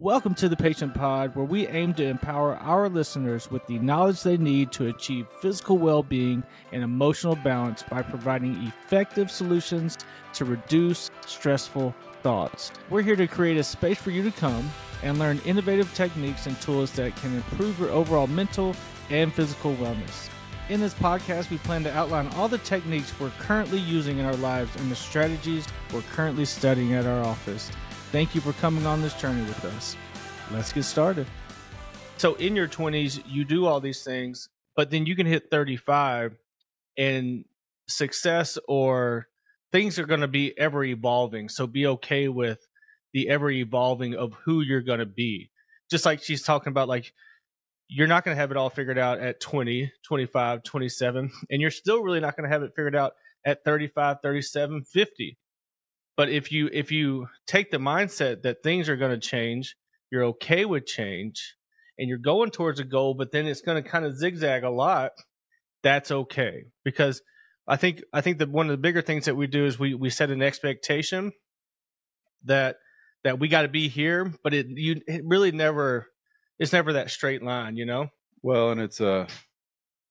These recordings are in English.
Welcome to the Patient Pod, where we aim to empower our listeners with the knowledge they need to achieve physical well being and emotional balance by providing effective solutions to reduce stressful thoughts. We're here to create a space for you to come and learn innovative techniques and tools that can improve your overall mental and physical wellness. In this podcast, we plan to outline all the techniques we're currently using in our lives and the strategies we're currently studying at our office. Thank you for coming on this journey with us. Let's get started. So, in your 20s, you do all these things, but then you can hit 35 and success or things are going to be ever evolving. So, be okay with the ever evolving of who you're going to be. Just like she's talking about, like, you're not going to have it all figured out at 20, 25, 27, and you're still really not going to have it figured out at 35, 37, 50 but if you if you take the mindset that things are going to change you're okay with change and you're going towards a goal but then it's going to kind of zigzag a lot that's okay. Because i think i think that one of the bigger things that we do is we we set an expectation that that we got to be here but it you it really never it's never that straight line you know? Well and it's a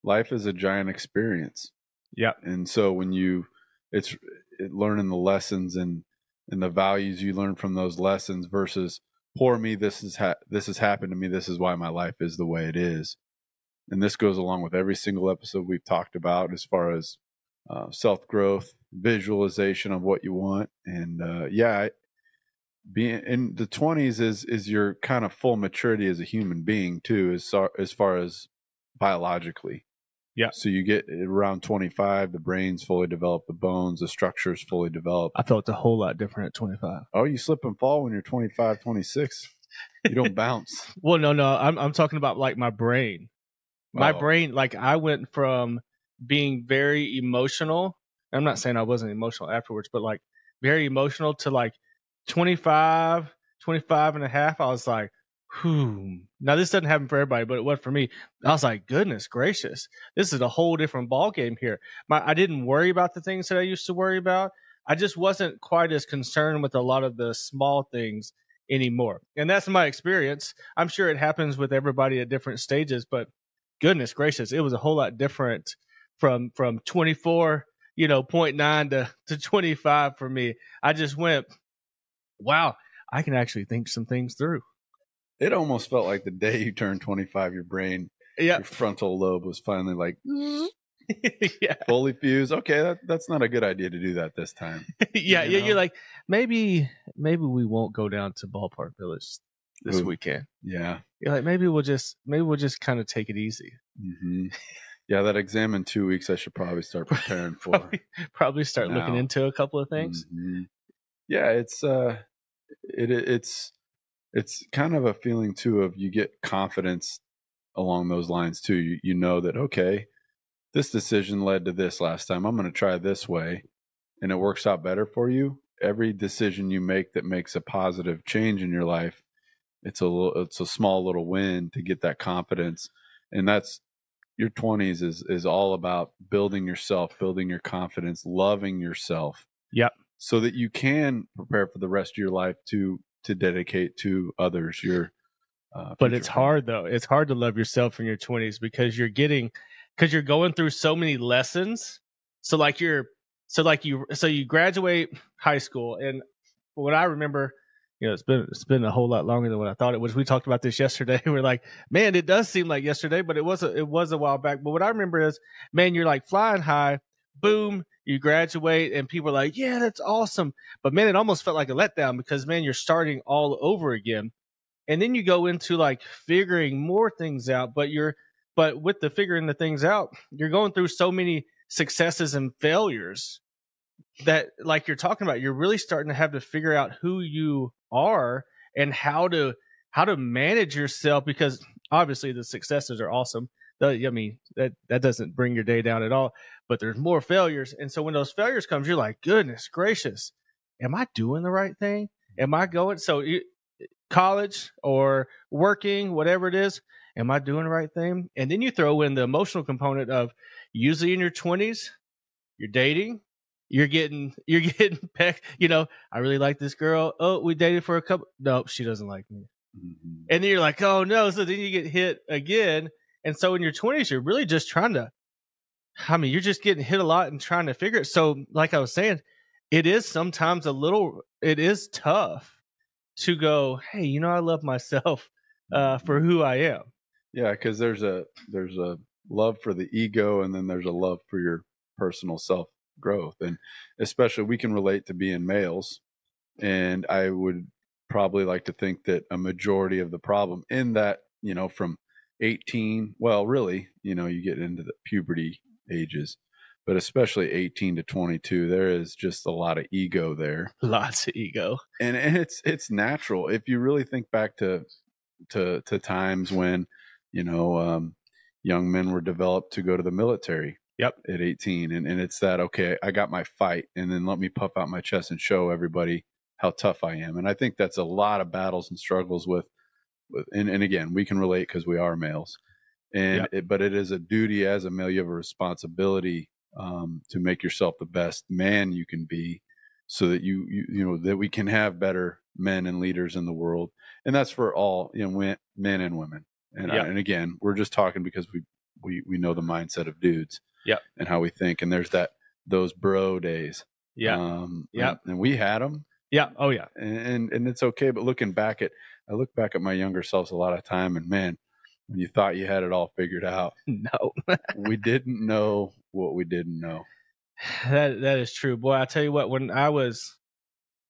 life is a giant experience. Yeah and so when you it's it, learning the lessons and and the values you learn from those lessons versus poor me this is ha- this has happened to me this is why my life is the way it is. And this goes along with every single episode we've talked about as far as uh, self growth visualization of what you want and uh, yeah being in the 20s is is your kind of full maturity as a human being too as as far as biologically yeah. So you get around 25, the brain's fully developed, the bones, the structure's fully developed. I felt a whole lot different at 25. Oh, you slip and fall when you're 25, 26. You don't bounce. Well, no, no. I'm I'm talking about like my brain. My Oh. brain, like I went from being very emotional. I'm not saying I wasn't emotional afterwards, but like very emotional to like 25, 25 and a half. I was like, whew. Now this doesn't happen for everybody, but it was for me. I was like, goodness gracious, this is a whole different ball game here. My I didn't worry about the things that I used to worry about. I just wasn't quite as concerned with a lot of the small things anymore. And that's my experience. I'm sure it happens with everybody at different stages, but goodness gracious, it was a whole lot different from from 24, you know, 0.9 to to 25 for me. I just went, wow, I can actually think some things through. It almost felt like the day you turned 25, your brain, Yeah. your frontal lobe was finally like yeah. fully fused. Okay, that, that's not a good idea to do that this time. yeah, You yeah, you're like maybe maybe we won't go down to Ballpark Village this Ooh. weekend. Yeah. You're like maybe we'll just maybe we'll just kind of take it easy. hmm Yeah, that exam in two weeks, I should probably start preparing for. Probably, probably start looking into a couple of things. Mhm. Yeah, it's uh, it- it's it's kind of a feeling too of you get confidence along those lines too. You you know that okay, this decision led to this last time. I'm going to try this way, and it works out better for you. Every decision you make that makes a positive change in your life, it's a little, it's a small little win to get that confidence, and that's your 20s is is all about building yourself, building your confidence, loving yourself Yep. so that you can prepare for the rest of your life to to dedicate to others your uh, but it's hard though. It's hard to love yourself in your 20s because you're getting because you're going through so many lessons. So like you're so like you so you graduate high school and what i remember you know it's been it's been a whole lot longer than what i thought it was. We talked about this yesterday. We're like man it does seem like yesterday but it was a, it was a while back. But what i remember is man you're like flying high boom you graduate and people are like yeah that's awesome. But man it almost felt like a letdown because man you're starting all over again. And then you go into like figuring more things out but you're but with the figuring the things out you're going through so many successes and failures that like you're talking about you're really starting to have to figure out who you are and how to how to manage yourself because obviously the successes are awesome i mean that that doesn't bring your day down at all but there's more failures and so when those failures comes you're like goodness gracious am i doing the right thing am i going so you, college or working, whatever it is, am I doing the right thing? And then you throw in the emotional component of usually in your 20s, you're dating, you're getting, you're getting peck, you know, I really like this girl. Oh, we dated for a couple. No, she doesn't like me. Mhm. and then you're like, oh no. So then you get hit again. And so in your 20s, you're really just trying to, I mean, you're just getting hit a lot and trying to figure it. So, like I was saying, it is sometimes a little, it is tough to go, hey, you know, I love myself uh, for who I am. Yeah, because there's a there's a love for the ego, and then there's a love for your personal self growth, and especially we can relate to being males, and I would probably like to think that a majority of the problem in that you know from 18, well, really, you know, you get into the puberty ages, but especially 18 to 22, there is just a lot of ego there Lots of ego. and, and it's it's natural if you really think back to to to times when you know um, young men were developed to go to the military Yep. at 18 and, and it's that okay i got my fight and then let me puff out my chest and show everybody how tough i am and i think that's a lot of battles and struggles with, with and, and again we can relate because we are males and Yep. it, but it is a duty as a male you have a responsibility um, to make yourself the best man you can be so that you, you you know that we can have better men and leaders in the world and that's for all you know men and women and Yeah. and again we're just talking because we we we know the mindset of dudes Yep. and how we think and there's that those bro days Yeah. um Yep. and, and we had them yeah. Oh, yeah. and, and and it's okay but looking back at i look back at my younger selves a lot of time and man when you thought you had it all figured out No. we didn't know what we didn't know That that is true, boy. I tell you what, when I was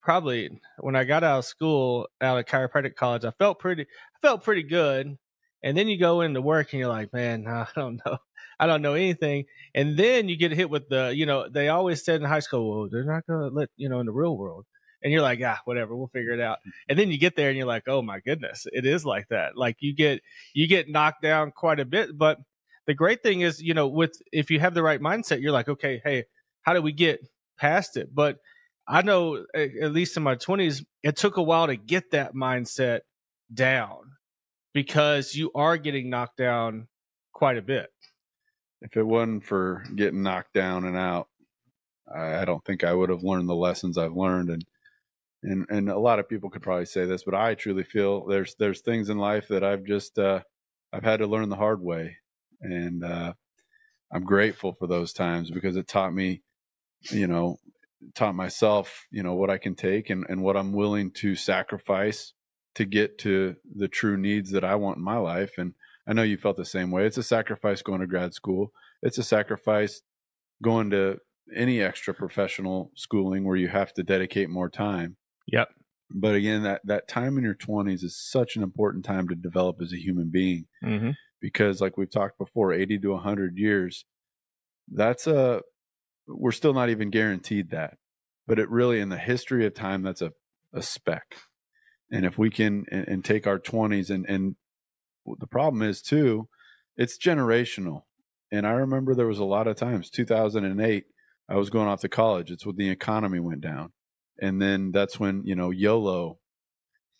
probably when I got out of school, out of chiropractic college, I felt pretty, I felt pretty good. And then you go into work and you're like, man, I don't know, I don't know anything. And then you get hit with the, you know, they always said in high school, well, they're not gonna let you know in the real world. And you're like, ah, whatever, we'll figure it out. And then you get there and you're like, oh my goodness, it is like that. Like you get you get knocked down quite a bit, but the great thing is, you know, with if you have the right mindset, you're like, okay, hey, how do we get past it? But I know, at least in my 20s, it took a while to get that mindset down because you are getting knocked down quite a bit. if it wasn't for getting knocked down and out I don't think i would have learned the lessons i've learned and and and a lot of people could probably say this but i truly feel there's there's things in life that i've just uh i've had to learn the hard way. And uh i'm grateful for those times because it taught me you know taught myself you know what i can take and and what i'm willing to sacrifice to get to the true needs that i want in my life. And i know you felt the same way. It's a sacrifice going to grad school. It's a sacrifice going to any extra professional schooling where you have to dedicate more time Yep. but again that that time in your 20s is such an important time to develop as a human being Mm-hmm. because like we've talked before 80 to 100 years that's a we're still not even guaranteed that but it really in the history of time that's a, a speck and if we can and, and take our 20s and and the problem is too it's generational and i remember there was a lot of times 2008 i was going off to college it's when the economy went down and then that's when you know yolo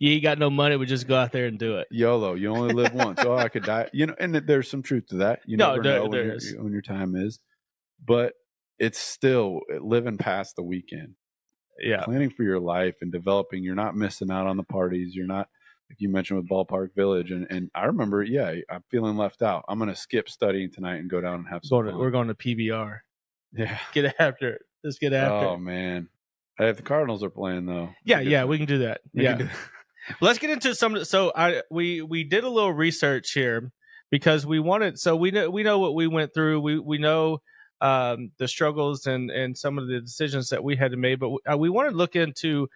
you ain't got no money, but just go out there and do it. YOLO. You only live once. Oh, I could die. You know, and there's some truth to that. You No, never there- know when, your, when your time is, but it's still living past the weekend, Yeah. planning for your life and developing. You're not missing out on the parties. You're not, like you mentioned with Ballpark Village. And, and I remember, yeah, I'm feeling left out. I'm going to skip studying tonight and go down and have some Going to, fun. we're going to PBR. yeah. Get after it. Let's get after Oh it. man. Hey, if the Cardinals are playing though. Yeah, yeah, we can do that. we yeah. do- let's get into some so i we we did a little research here because we wanted so we know we know what we went through we we know um the struggles and and some of the decisions that we had to make but we, uh, we want to look into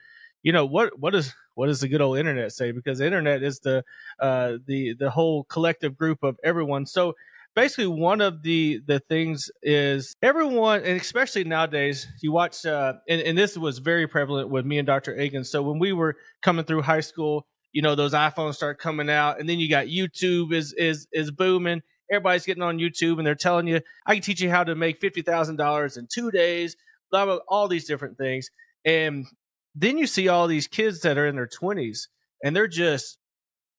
you know what what is what does the good old internet say because the internet is the uh the the whole collective group of everyone so basically one of the the things is everyone and especially nowadays you watch uh and, and this was very prevalent with me and dr Agan. so when we were coming through high school you know those iphones start coming out and then you got youtube is is is booming. Everybody's getting on youtube and they're telling you i can teach you how to make $50000 in two days blah blah all these different things. And then you see all these kids that are in their 20s and they're just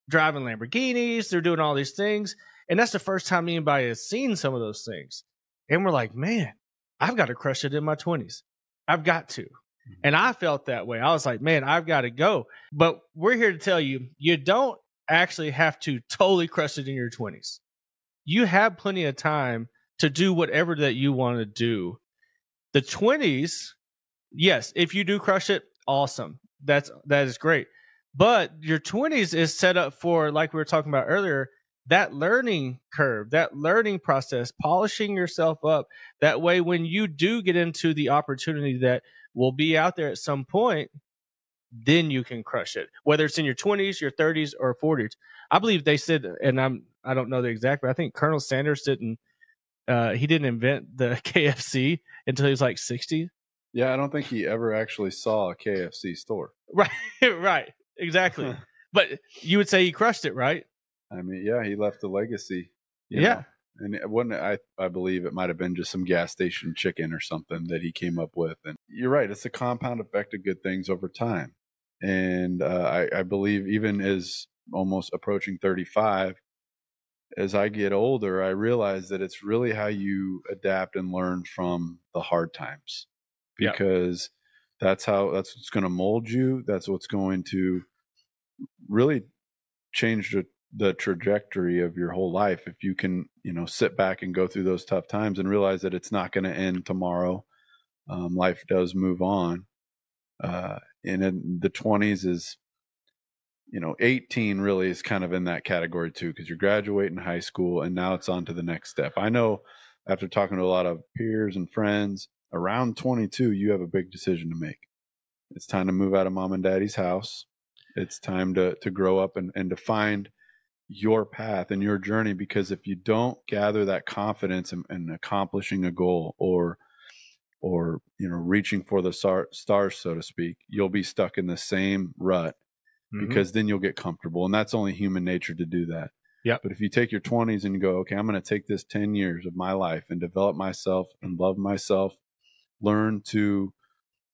driving lamborghinis they're doing all these things and that's the first time anybody has seen some of those things and we're like man i've got to crush it in my 20s i've got to mm-hmm. And I felt that way. I was like, man, I've got to go. But we're here to tell you, you don't actually have to totally crush it in your 20s. You have plenty of time to do whatever that you want to do. The 20s, yes, if you do crush it, awesome. That's that is great. But your 20s is set up for like we were talking about earlier, that learning curve, that learning process, polishing yourself up. That way when you do get into the opportunity that will be out there at some point, then you can crush it. Whether it's in your 20s, your 30s, or 40s. I believe they said, and I'm I don't know the exact, but I think Colonel Sanders didn't uh, he didn't invent the KFC until he was like 60. Yeah, I don't think he ever actually saw a KFC store. Right, right, exactly. but you would say he crushed it, right? I mean, yeah, he left a legacy. Yeah. know. And it wasn't I I believe it might have been just some gas station chicken or something that he came up with. And you're right, it's a compound effect of good things over time. And uh, I, I believe even as almost approaching 35, as I get older, I realize that it's really how you adapt and learn from the hard times. Yeah. Because that's how that's what's going to mold you. That's what's going to really change the, the trajectory of your whole life if you can you know sit back and go through those tough times and realize that it's not going to end tomorrow um, life does move on uh, and in the 20s is you know 18 really is kind of in that category too because you're graduating high school and now it's on to the next step. I know after talking to a lot of peers and friends around 22 you have a big decision to make. It's time to move out of mom and daddy's house. It's time to to grow up and, and to find your path and your journey because if you don't gather that confidence in, in accomplishing a goal or or you know reaching for the star, stars so to speak you'll be stuck in the same rut Mhm. because then you'll get comfortable and that's only human nature to do that yeah but if you take your 20s and you go okay i'm going to take this 10 years of my life and develop myself and love myself learn to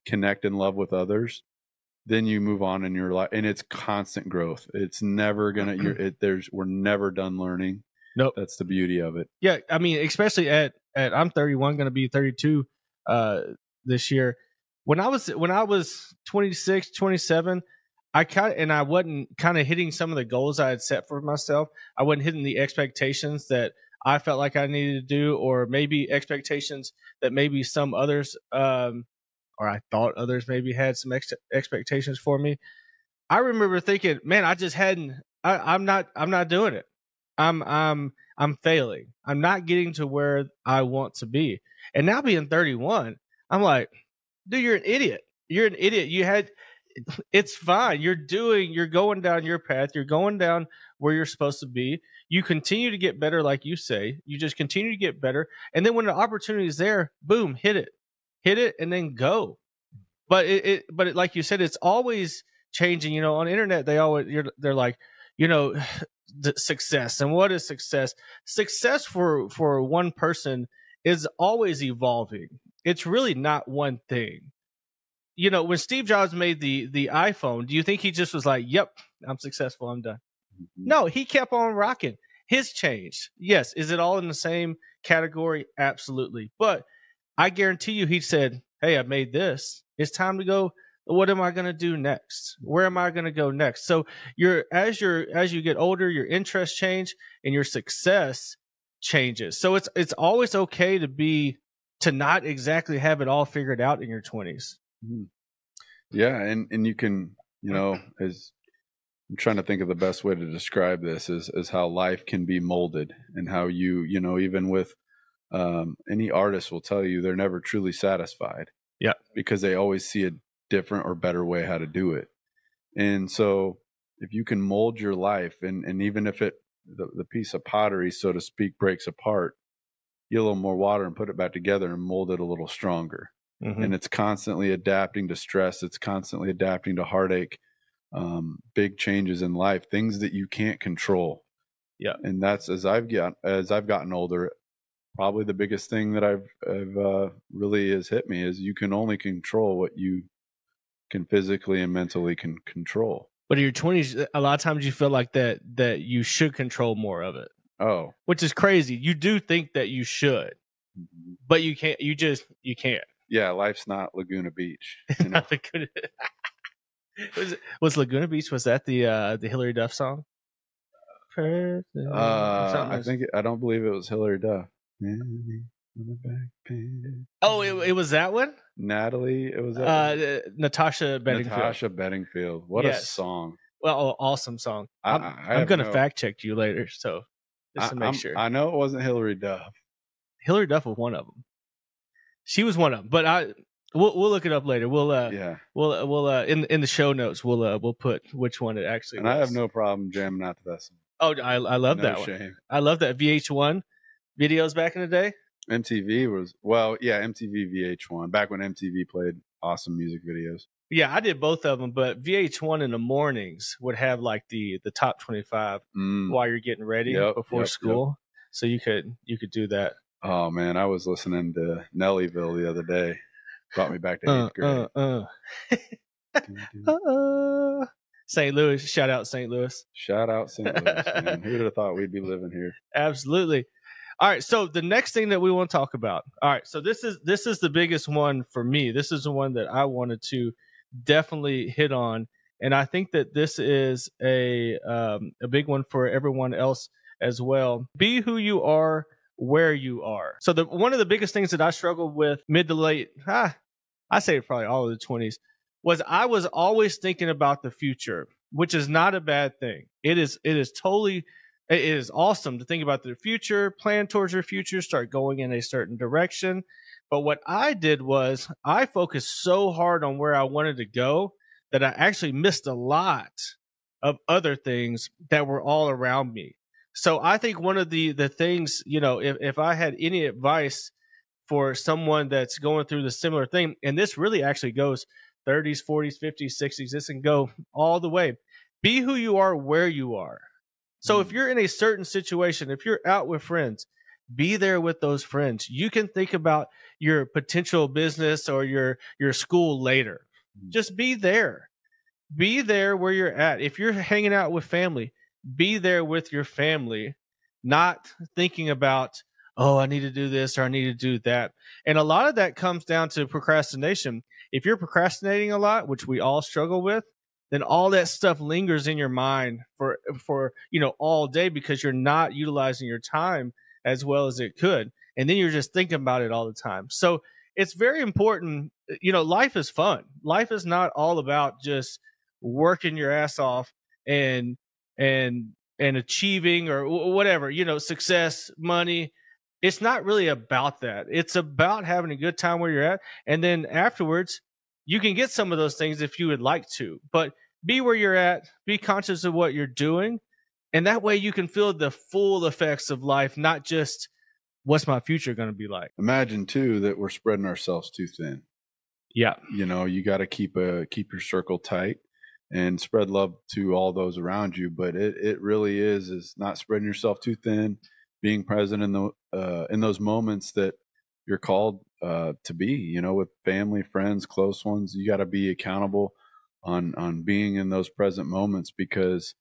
connect and love with others then you move on in your life and it's constant growth it's never gonna you're it there's we're never done learning Nope. that's the beauty of it Yeah, I mean, especially at at I'm 31, going to be 32 uh, this year. When I was when I was 26, 27, I kind and I wasn't kind of hitting some of the goals I had set for myself. I wasn't hitting the expectations that I felt like I needed to do, or maybe expectations that maybe some others, um, or I thought others maybe had some ex- expectations for me. I remember thinking, man, I just hadn't. I, I'm not. I'm not doing it. I'm. I'm. I'm failing. I'm not getting to where I want to be. And now being 31, I'm like, dude, you're an idiot. You're an idiot. You had, it's fine. You're doing, you're going down your path. You're going down where you're supposed to be. You continue to get better, like you say. You just continue to get better. And then when the opportunity is there, boom, hit it, hit it, and then go. But it, it but it, like you said, it's always changing. You know, on the internet, they always, you're, they're like, you know, the success and what is success? Success for for one person is always evolving. It's really not one thing. You know when steve jobs made the the iphone do you think he just was like yep i'm successful i'm done. Mm-hmm. No he kept on rocking. His changed. Yes is it all in the same category? Absolutely. But i guarantee you he said hey i made this. It's time to go. What am i going to do next? Where am i going to go next? So your as your as you get older your interests change and your success changes. So it's it's always okay to be to not exactly have it all figured out in your 20s mm-hmm. yeah and and you can you know as i'm trying to think of the best way to describe this is is how life can be molded and how you you know even with um any artist will tell you they're never truly satisfied Yeah. because they always see a different or better way how to do it and so if you can mold your life and and even if it the, the piece of pottery so to speak breaks apart get a little more water and put it back together and mold it a little stronger Mhm. and it's constantly adapting to stress it's constantly adapting to heartache um, big changes in life things that you can't control Yeah. and that's as i've got as i've gotten older probably the biggest thing that i've, I've uh, really has hit me is you can only control what you can physically and mentally can control but in your 20s a lot of times you feel like that that you should control more of it oh which is crazy you do think that you should but you can't you just you can't Yeah, life's not Laguna Beach. You know? Laguna. was, was Laguna Beach? Was that the uh, the Hilary Duff song? Uh, I think I don't believe it was Hilary Duff. Natalie on the back. Oh, it, it was that one. Natalie. It was that Uh, Natasha Bedingfield. Natasha Bedingfield. What a song! Well, awesome song. I- I'm, I I'm gonna no- fact check you later, so just to I, make I'm- sure. I know it wasn't Hilary Duff. Hilary Duff was one of them. She was one of them, but I we'll we'll look it up later. We'll uh yeah, we'll we'll uh in in the show notes we'll uh we'll put which one it actually and was. I have no problem jamming out to that song. Oh, I I love no that one. I love that VH1 videos back in the day. MTV was well, yeah, MTV VH1 back when MTV played awesome music videos. Yeah, I did both of them, but VH1 in the mornings would have like the the top 25 Mm. while you're getting ready Yep, before yep, school. So you could you could do that. Oh man, I was listening to Nellyville the other day. Brought me back to Uh, eighth grade. uh, uh. St. Louis, shout out St. Louis. Shout out St. Louis, man. Who would have thought we'd be living here? Absolutely. All right, so the next thing that we want to talk about. All right, so this is this is the biggest one for me. This is the one that I wanted to definitely hit on, and I think that this is a um, a big one for everyone else as well. Be who you are, where you are. So the one of the biggest things that I struggled with mid to late, ah, I say probably all of the twenties, was I was always thinking about the future, which is not a bad thing. It is it is totally it is awesome to think about the future, plan towards your future, start going in a certain direction. But what I did was I focused so hard on where I wanted to go that I actually missed a lot of other things that were all around me. So I think one of the the things, you know, if, if I had any advice for someone that's going through the similar thing, and this really actually goes 30s, 40s, 50s, 60s, this can go all the way. Be who you are where you are. So if Mm. you're in a certain situation, if you're out with friends, be there with those friends. You can think about your potential business or your your school later. Mm. Just be there. Be there where you're at. If you're hanging out with family, be there with your family, not thinking about, oh, I need to do this or I need to do that. And a lot of that comes down to procrastination. If you're procrastinating a lot, which we all struggle with, then all that stuff lingers in your mind for for you know all day because you're not utilizing your time as well as it could. And then you're just thinking about it all the time. So it's very important uh, you know life is fun. Life is not all about just working your ass off and and and achieving or whatever you know success money. It's not really about that. It's about having a good time where you're at. And then afterwards you can get some of those things if you would like to. But be where you're at, be conscious of what you're doing, and that way you can feel the full effects of life, not just what's my future going to be like. Imagine too that we're spreading ourselves too thin. Yeah. You know, you got to keep a keep your circle tight and spread love to all those around you. But it it really is is not spreading yourself too thin, being present in the uh, in those moments that you're called uh, to be. You know, with family, friends, close ones, you got to be accountable on on being in those present moments because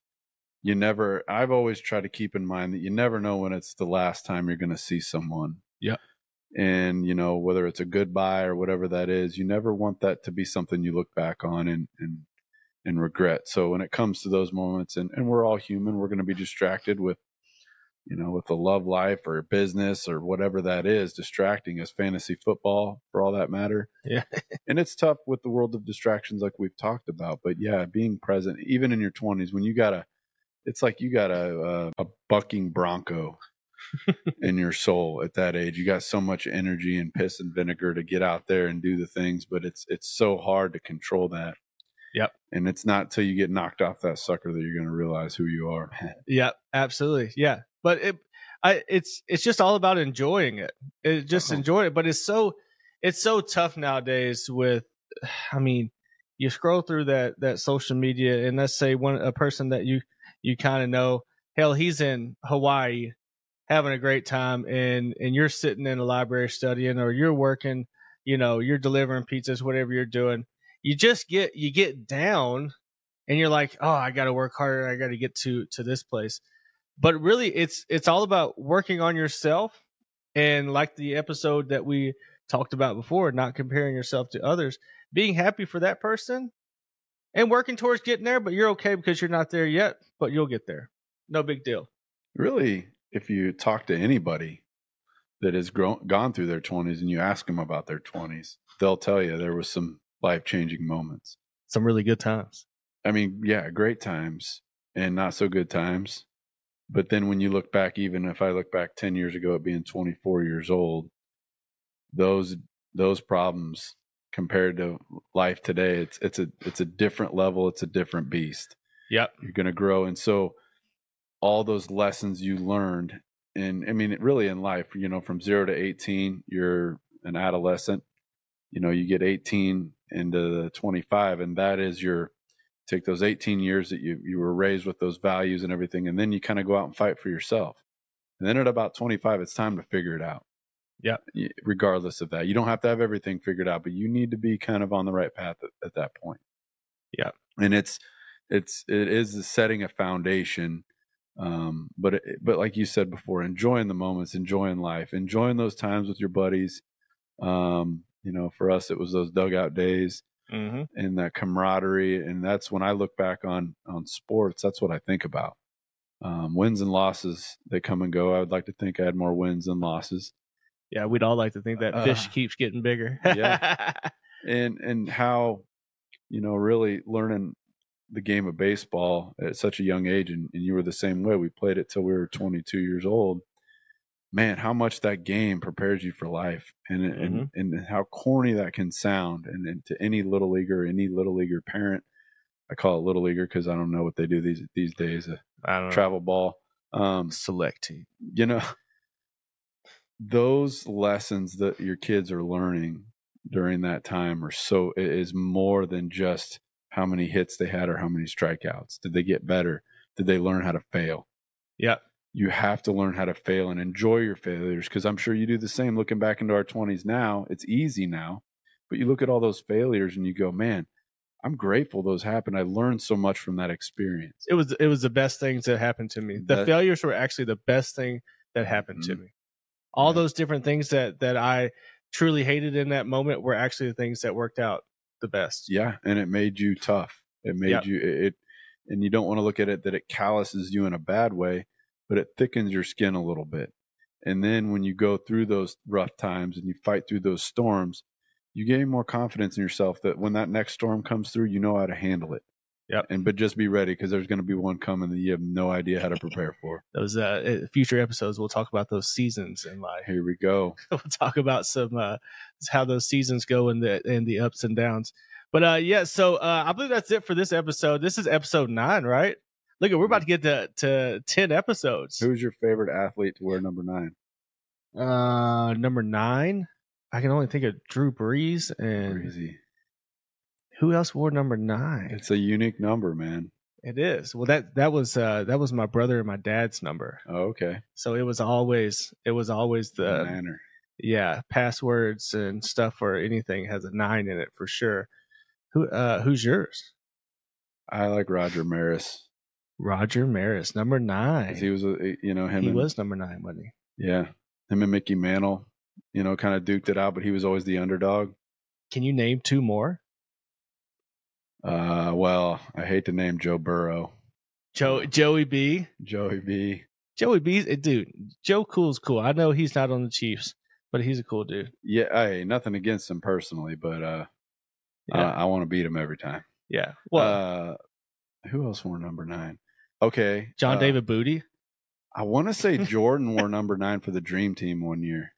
you never i've always tried to keep in mind that you never know when it's the last time you're going to see someone Yeah. and you know whether it's a goodbye or whatever that is you never want that to be something you look back on and and and regret so when it comes to those moments and and we're all human we're going to be distracted with you know with the love life or business or whatever that is distracting us fantasy football for all that matter Yeah. and it's tough with the world of distractions like we've talked about but yeah being present even in your 20s when you got a it's like you got a a, uh, a bucking bronco in your soul at that age you got so much energy and piss and vinegar to get out there and do the things but it's it's so hard to control that Yep. and it's not till you get knocked off that sucker that you're going to realize who you are yep, absolutely. Yeah. But it I it's it's just all about enjoying it. It just Uh-huh. enjoy it, but it's so it's so tough nowadays with I mean, you scroll through that that social media and let's say one a person that you you kind of know, hell he's in Hawaii having a great time and and you're sitting in a library studying or you're working, you know, you're delivering pizzas whatever you're doing. You just get you get down and you're like, "Oh, I got to work harder. I got to get to to this place." But really it's it's all about working on yourself and like the episode that we talked about before, not comparing yourself to others, being happy for that person and working towards getting there, but you're okay because you're not there yet, but you'll get there. No big deal. Really, if you talk to anybody that has grown, gone through their 20s and you ask them about their 20s, they'll tell you there was some life changing moments. Some really good times. I mean, yeah, great times and not so good times. But then when you look back, even if I look back 10 years ago at being 24 years old, those those problems compared to life today, it's it's a it's a different level, it's a different beast. Yep. You're going to grow and so all those lessons you learned and I mean really in life, you know, from 0 to 18, you're an adolescent. You know, you get 18 into the 25 and that is your take those 18 years that you you were raised with those values and everything and then you kind of go out and fight for yourself. And then at about 25 it's time to figure it out. Yeah regardless of that. You don't have to have everything figured out but you need to be kind of on the right path at, at that point. Yeah. And it's it's it is setting a foundation um but it, but like you said before enjoying the moments enjoying life enjoying those times with your buddies. Um you know for us it was those dugout days mm-hmm. and that camaraderie. And that's when I look back on on sports. That's what I think about. Um, wins and losses they come and go. I would like to think I had more wins than losses. Yeah, we'd all like to think that fish uh, keeps getting bigger. yeah, and and how you know really learning the game of baseball at such a young age, and, and you were the same way. We played it till we were 22 years old man, how much that game prepares you for life, and mm-hmm. and and how corny that can sound, and, and to any little leaguer, any little leaguer parent, I call it little leaguer because I don't know what they do these these days. I travel know. ball, um, select team. You know, those lessons that your kids are learning during that time are so it is more than just how many hits they had or how many strikeouts. Did they get better? Did they learn how to fail? Yeah you have to learn how to fail and enjoy your failures because I'm sure you do the same looking back into our 20s now. It's easy now, but you look at all those failures and you go, man, I'm grateful those happened. I learned so much from that experience. It was it was the best things that happened to me. The that, failures were actually the best thing that happened mm-hmm. to me. All yeah. those different things that that I truly hated in that moment were actually the things that worked out the best. Yeah, and it made you tough. It made yep. you it and you don't want to look at it that it calluses you in a bad way but it thickens your skin a little bit. And then when you go through those rough times and you fight through those storms, you gain more confidence in yourself that when that next storm comes through, you know how to handle it. Yep. And but just be ready because there's going to be one coming that you have no idea how to prepare for. those uh, future episodes, we'll talk about those seasons in life. Here we go. we'll talk about some uh, how those seasons go in the in the ups and downs. But uh, yeah, so uh, I believe that's it for this episode. This is episode nine, right? Look, we're about to get to, to 10 episodes. Who's your favorite athlete to wear number nine? Uh, number nine? I can only think of Drew Brees and Breezy. who else wore number nine? It's a unique number, man. It is. Well, that that was uh that was my brother and my dad's number. Oh, okay. So it was always it was always the manner. Yeah, passwords and stuff or anything has a nine in it for sure. Who uh who's yours? I like Roger Maris. Roger Maris, number nine. He was, a, you know, him. He and, was number nine, wasn't he? Yeah, him and Mickey Mantle, you know, kind of duked it out, but he was always the underdog. Can you name two more? Uh, well, I hate to name Joe Burrow. Joe Joey B. Joey B. Joey B. Eh, dude, Joe Cool's cool. I know he's not on the Chiefs, but he's a cool dude. Yeah, hey, nothing against him personally, but uh, yeah. I, I want to beat him every time. Yeah. Well, uh, who else wore number nine? Okay, John uh, David Booty. I want to say Jordan wore number nine for the Dream Team one year.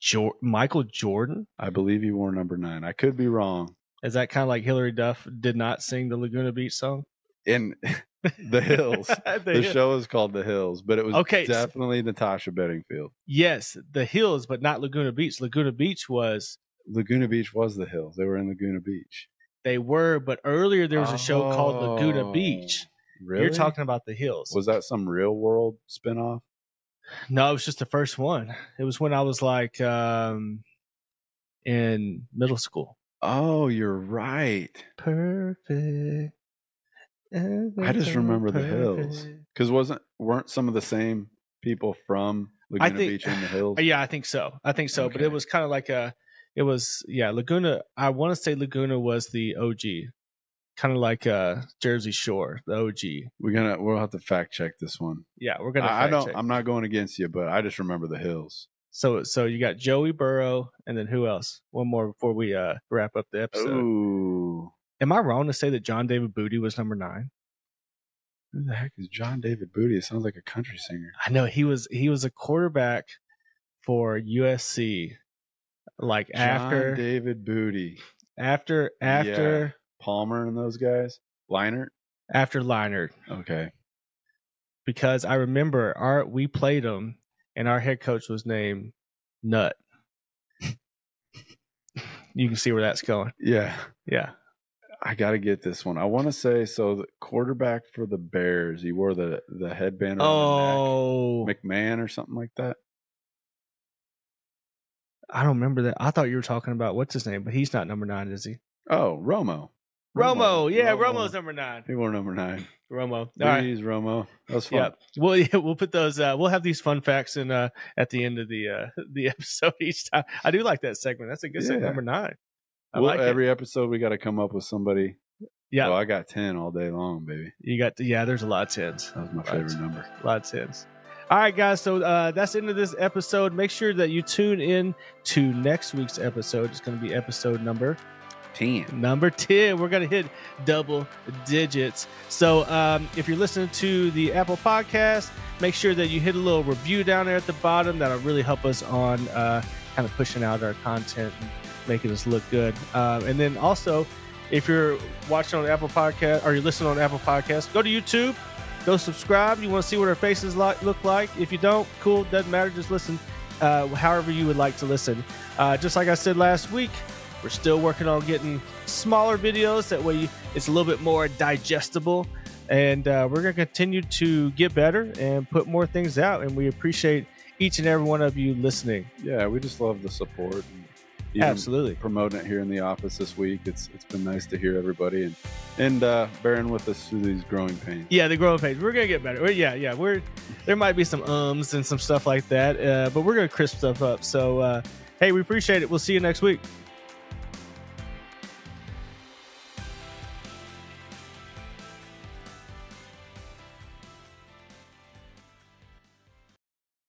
Jo- Michael Jordan. I believe he wore number nine. I could be wrong. Is that kind of like Hilary Duff did not sing the Laguna Beach song? In the Hills. the, the show is called The Hills, but it was okay, definitely Natasha Bedingfield. Yes, The Hills, but not Laguna Beach. Laguna Beach was Laguna Beach was The Hills. They were in Laguna Beach. They were, but earlier there was a show oh, called Laguna Beach. Really? You're talking about the hills. Was that some real world spinoff? No, it was just the first one. It was when I was like um, in middle school. Oh, you're right. Perfect. I just remember perfect. the hills because wasn't weren't some of the same people from Laguna think- Beach in the hills. Yeah, I think so. I think so. But it was kind of like a, it was yeah, Laguna. I want to say Laguna was the OG, kind of like uh Jersey Shore, the OG. We're gonna we'll have to fact check this one. Yeah, we're gonna. I, I don't. Check. I'm not going against you, but I just remember the hills. So so you got Joey Burrow, and then who else? One more before we uh wrap up the episode. Ooh, Am I wrong to say that John David Booty was number nine? who the heck is John David Booty? It sounds like a country singer. I know he was he was a quarterback for USC. Like after John after David Booty, after after Palmer, and those guys. Leinart. after Leinart. Okay. because I remember our we played them and our head coach was named Nut. you can see where that's going. Yeah, Yeah. I got to get this one. I want to say so. The quarterback for the Bears. He wore the the headband Oh, the. McMahon or something like that. I don't remember that. I thought you were talking about what's his name, but he's not number nine, is he? Oh, Romo. Romo. Yeah, Romo. Romo's number nine. He wore number nine. Romo. All right. Please, Romo. That was fun. Yeah. Well, yeah, we'll put those. Uh, we'll have these fun facts in uh, at the end of the uh, the episode each time. I do like that segment. That's a good segment. Number nine. I Well, like it. every episode we got to come up with somebody. Yeah. Oh, I got ten all day long, baby. You got. Yeah. There's a lot of tens. That was my Right. favorite number. lot of sense. All right, guys. So uh, that's the end of this episode. Make sure that you tune in to next week's episode. It's going to be episode number Ten. number 10. We're going to hit double digits. So um, if you're listening to the Apple Podcast, make sure that you hit a little review down there at the bottom. That'll really help us on uh, kind of pushing out our content and making us look good. Um, and then also, if you're watching on Apple Podcast or you're listening on Apple Podcast, go to YouTube, go subscribe. You want to see what our faces look like. If you don't, cool, doesn't matter. Just listen uh, however you would like to listen. Uh, just like I said last week, we're still working on getting smaller videos. That way, it's a little bit more digestible. And uh, we're going to continue to get better and put more things out. And we appreciate each and every one of you listening. Yeah, we just love the support. And Absolutely. Promoting it here in the office this week. It's it's been nice to hear everybody and and uh, bearing with us through these growing pains. Yeah, the growing pains. We're gonna get better. We're- yeah, yeah. We're there might be some ums and some stuff like that, uh, but we're gonna crisp stuff up. So, uh, hey, we appreciate it. We'll see you next week.